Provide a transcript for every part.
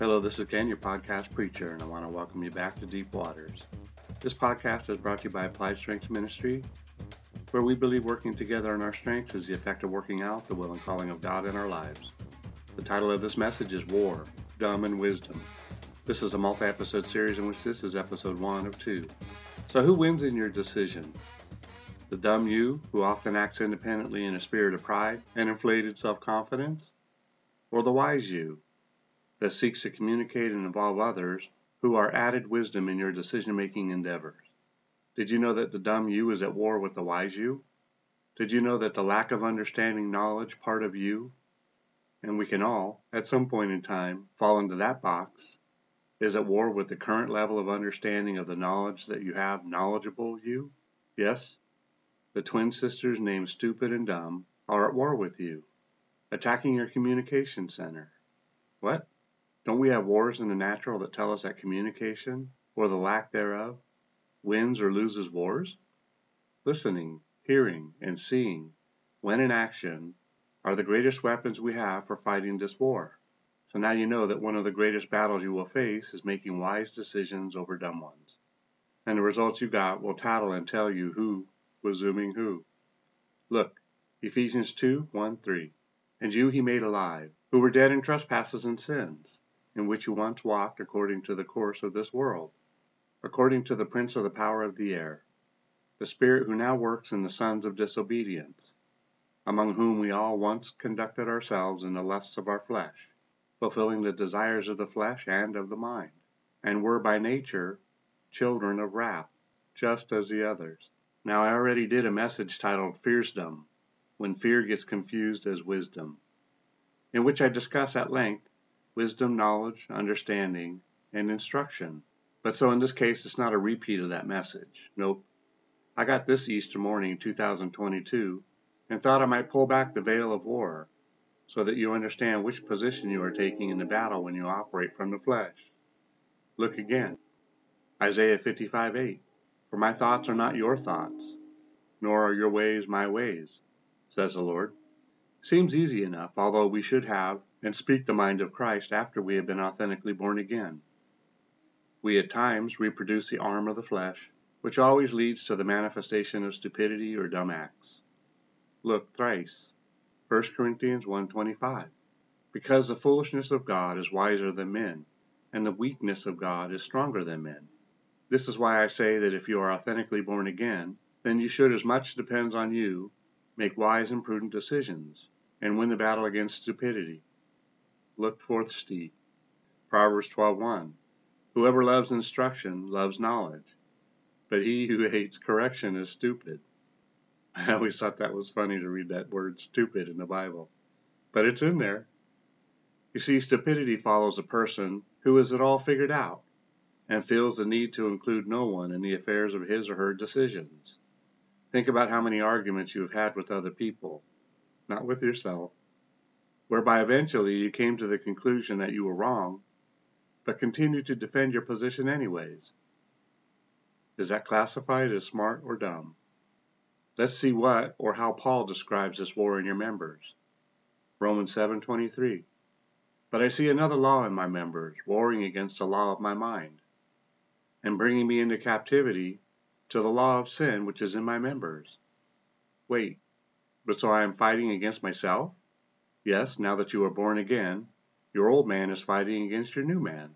Hello, this is Ken, your podcast preacher, and I want to welcome you back to Deep Waters. This podcast is brought to you by Applied Strengths Ministry, where we believe working together in our strengths is the effect of working out the will and calling of God in our lives. The title of this message is War, Dumb and Wisdom. This is a multi episode series in which this is episode one of two. So, who wins in your decisions? The dumb you, who often acts independently in a spirit of pride and inflated self confidence? Or the wise you, that seeks to communicate and involve others who are added wisdom in your decision making endeavors. Did you know that the dumb you is at war with the wise you? Did you know that the lack of understanding knowledge part of you, and we can all, at some point in time, fall into that box, is at war with the current level of understanding of the knowledge that you have knowledgeable you? Yes, the twin sisters named Stupid and Dumb are at war with you, attacking your communication center. What? Don't we have wars in the natural that tell us that communication, or the lack thereof, wins or loses wars? Listening, hearing, and seeing, when in action, are the greatest weapons we have for fighting this war. So now you know that one of the greatest battles you will face is making wise decisions over dumb ones. And the results you got will tattle and tell you who was zooming who. Look, Ephesians 2 1 3. And you he made alive, who were dead in trespasses and sins in which you once walked according to the course of this world, according to the prince of the power of the air, the spirit who now works in the sons of disobedience, among whom we all once conducted ourselves in the lusts of our flesh, fulfilling the desires of the flesh and of the mind, and were by nature children of wrath, just as the others. Now I already did a message titled Fearsdom, when fear gets confused as wisdom, in which I discuss at length wisdom, knowledge, understanding, and instruction. But so in this case, it's not a repeat of that message. Nope. I got this Easter morning, 2022, and thought I might pull back the veil of war so that you understand which position you are taking in the battle when you operate from the flesh. Look again. Isaiah 55 8. For my thoughts are not your thoughts, nor are your ways my ways, says the Lord. Seems easy enough, although we should have and speak the mind of Christ after we have been authentically born again. We at times reproduce the arm of the flesh, which always leads to the manifestation of stupidity or dumb acts. Look thrice. 1 Corinthians 1.25 Because the foolishness of God is wiser than men, and the weakness of God is stronger than men. This is why I say that if you are authentically born again, then you should, as much depends on you, make wise and prudent decisions, and win the battle against stupidity look forth steep. Proverbs 12:1 Whoever loves instruction loves knowledge, but he who hates correction is stupid. I always thought that was funny to read that word stupid in the Bible, but it's in there. You see, stupidity follows a person who is it all figured out and feels the need to include no one in the affairs of his or her decisions. Think about how many arguments you have had with other people, not with yourself, whereby eventually you came to the conclusion that you were wrong, but continued to defend your position anyways. Is that classified as smart or dumb? Let's see what or how Paul describes this war in your members. Romans 7:23. But I see another law in my members, warring against the law of my mind, and bringing me into captivity to the law of sin which is in my members. Wait, but so I am fighting against myself? Yes, now that you are born again, your old man is fighting against your new man.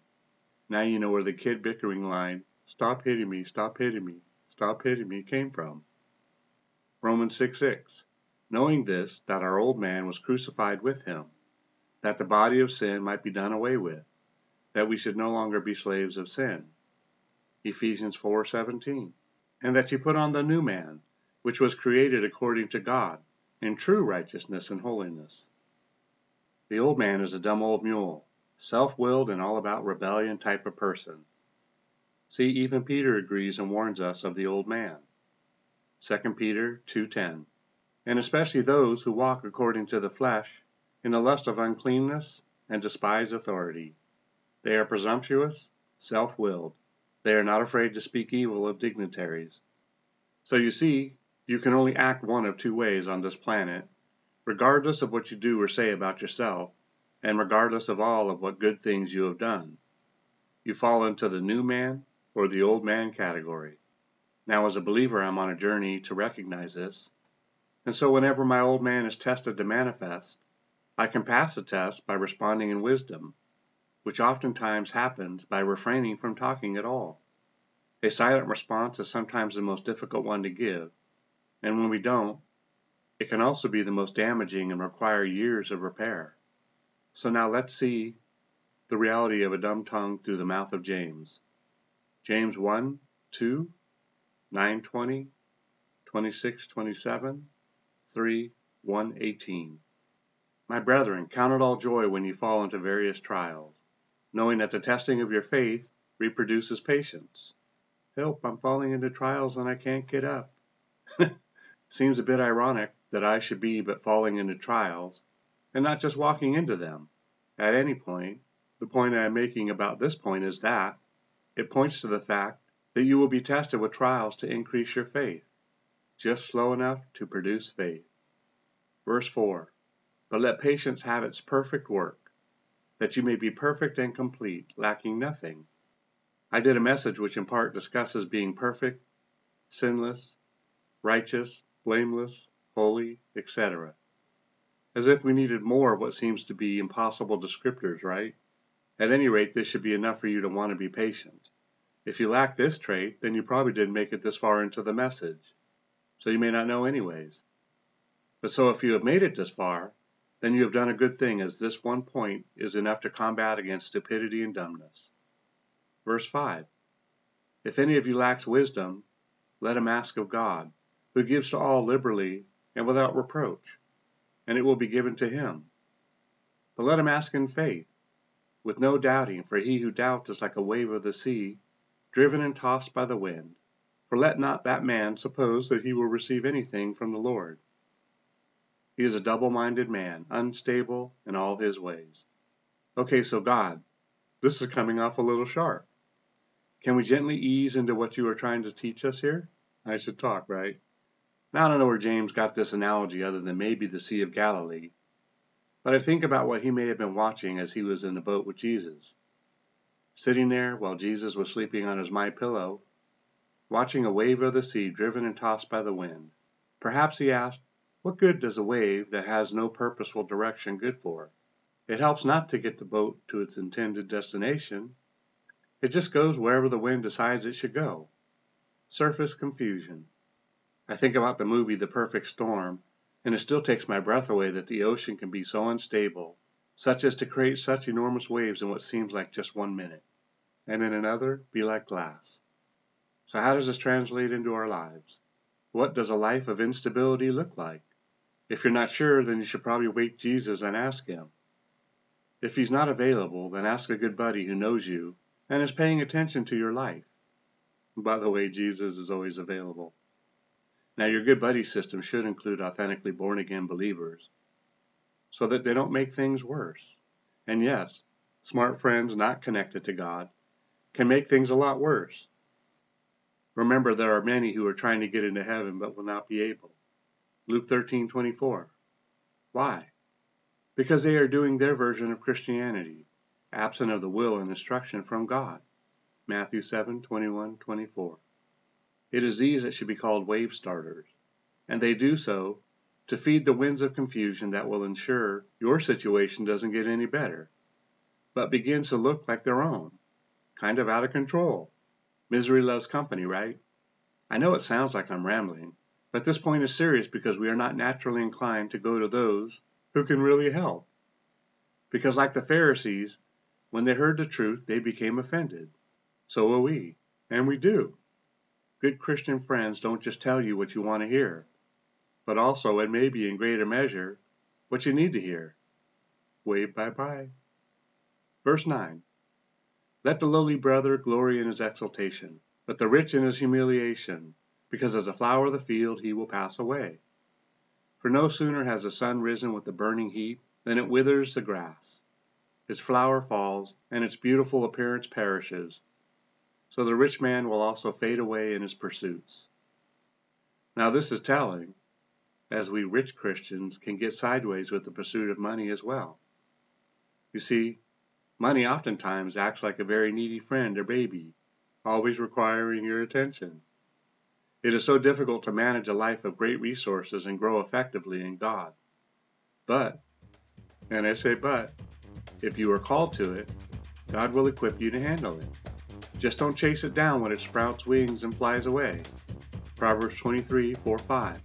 Now you know where the kid bickering line, stop hitting me, stop hitting me, stop hitting me, came from. Romans 6 6. Knowing this, that our old man was crucified with him, that the body of sin might be done away with, that we should no longer be slaves of sin. Ephesians 4:17. And that you put on the new man, which was created according to God, in true righteousness and holiness. The old man is a dumb old mule, self-willed and all about rebellion type of person. See, even Peter agrees and warns us of the old man. 2 Peter 2:10. And especially those who walk according to the flesh, in the lust of uncleanness and despise authority. They are presumptuous, self-willed. They are not afraid to speak evil of dignitaries. So you see, you can only act one of two ways on this planet regardless of what you do or say about yourself, and regardless of all of what good things you have done. You fall into the new man or the old man category. Now, as a believer, I'm on a journey to recognize this. And so, whenever my old man is tested to manifest, I can pass the test by responding in wisdom, which oftentimes happens by refraining from talking at all. A silent response is sometimes the most difficult one to give, and when we don't, it can also be the most damaging and require years of repair. So now let's see the reality of a dumb tongue through the mouth of James. James 1, 2, 9, 20, 26, 27, 3, 1, 18. My brethren, count it all joy when you fall into various trials, knowing that the testing of your faith reproduces patience. Help, I'm falling into trials and I can't get up. Seems a bit ironic that I should be but falling into trials, and not just walking into them. At any point, the point I am making about this point is that it points to the fact that you will be tested with trials to increase your faith, just slow enough to produce faith. Verse 4 But let patience have its perfect work, that you may be perfect and complete, lacking nothing. I did a message which in part discusses being perfect, sinless, righteous, blameless, holy, etc. As if we needed more of what seems to be impossible descriptors, right? At any rate, this should be enough for you to want to be patient. If you lack this trait, then you probably didn't make it this far into the message. So you may not know anyways. But so if you have made it this far, then you have done a good thing, as this one point is enough to combat against stupidity and dumbness. Verse 5 If any of you lacks wisdom, let him ask of God, who gives to all liberally and without reproach, and it will be given to him. But let him ask in faith, with no doubting, for he who doubts is like a wave of the sea, driven and tossed by the wind. For let not that man suppose that he will receive anything from the Lord. He is a double minded man, unstable in all his ways. Okay, so God, this is coming off a little sharp. Can we gently ease into what you are trying to teach us here? I should talk, right? Now, I don't know where James got this analogy other than maybe the Sea of Galilee, but I think about what he may have been watching as he was in the boat with Jesus. Sitting there while Jesus was sleeping on his MyPillow, watching a wave of the sea driven and tossed by the wind. Perhaps he asked, What good does a wave that has no purposeful direction good for? It helps not to get the boat to its intended destination. It just goes wherever the wind decides it should go. Surface confusion. I think about the movie The Perfect Storm, and it still takes my breath away that the ocean can be so unstable, such as to create such enormous waves in what seems like just one minute, and in another be like glass. So, how does this translate into our lives? What does a life of instability look like? If you're not sure, then you should probably wake Jesus and ask him. If he's not available, then ask a good buddy who knows you and is paying attention to your life. By the way, Jesus is always available. Now, your good buddy system should include authentically born again believers so that they don't make things worse. And yes, smart friends not connected to God can make things a lot worse. Remember, there are many who are trying to get into heaven but will not be able. Luke 13:24. Why? Because they are doing their version of Christianity, absent of the will and instruction from God. Matthew 7:21, 24. It is these that should be called wave starters, and they do so to feed the winds of confusion that will ensure your situation doesn't get any better, but begins to look like their own, kind of out of control. Misery loves company, right? I know it sounds like I'm rambling, but this point is serious because we are not naturally inclined to go to those who can really help. Because, like the Pharisees, when they heard the truth, they became offended. So will we, and we do. Good Christian friends don't just tell you what you want to hear, but also, and maybe in greater measure, what you need to hear. Wave bye bye. Verse 9 Let the lowly brother glory in his exaltation, but the rich in his humiliation, because as a flower of the field he will pass away. For no sooner has the sun risen with the burning heat than it withers the grass. Its flower falls, and its beautiful appearance perishes so the rich man will also fade away in his pursuits. Now, this is telling, as we rich Christians can get sideways with the pursuit of money as well. You see, money oftentimes acts like a very needy friend or baby, always requiring your attention. It is so difficult to manage a life of great resources and grow effectively in God. But, and I say but, if you are called to it, God will equip you to handle it. Just don't chase it down when it sprouts wings and flies away. Proverbs 23 4 5.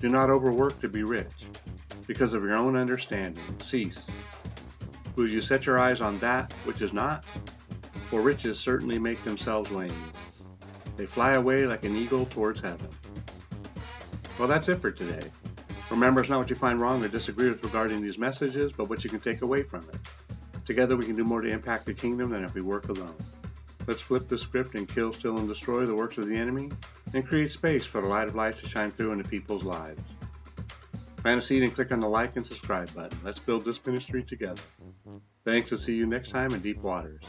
Do not overwork to be rich. Because of your own understanding, cease. Will you set your eyes on that which is not? For riches certainly make themselves wings. They fly away like an eagle towards heaven. Well, that's it for today. Remember, it's not what you find wrong or disagree with regarding these messages, but what you can take away from it. Together, we can do more to impact the kingdom than if we work alone. Let's flip the script and kill, steal, and destroy the works of the enemy and create space for the light of light to shine through into people's lives. Plant a seed and click on the like and subscribe button. Let's build this ministry together. Thanks and see you next time in Deep Waters.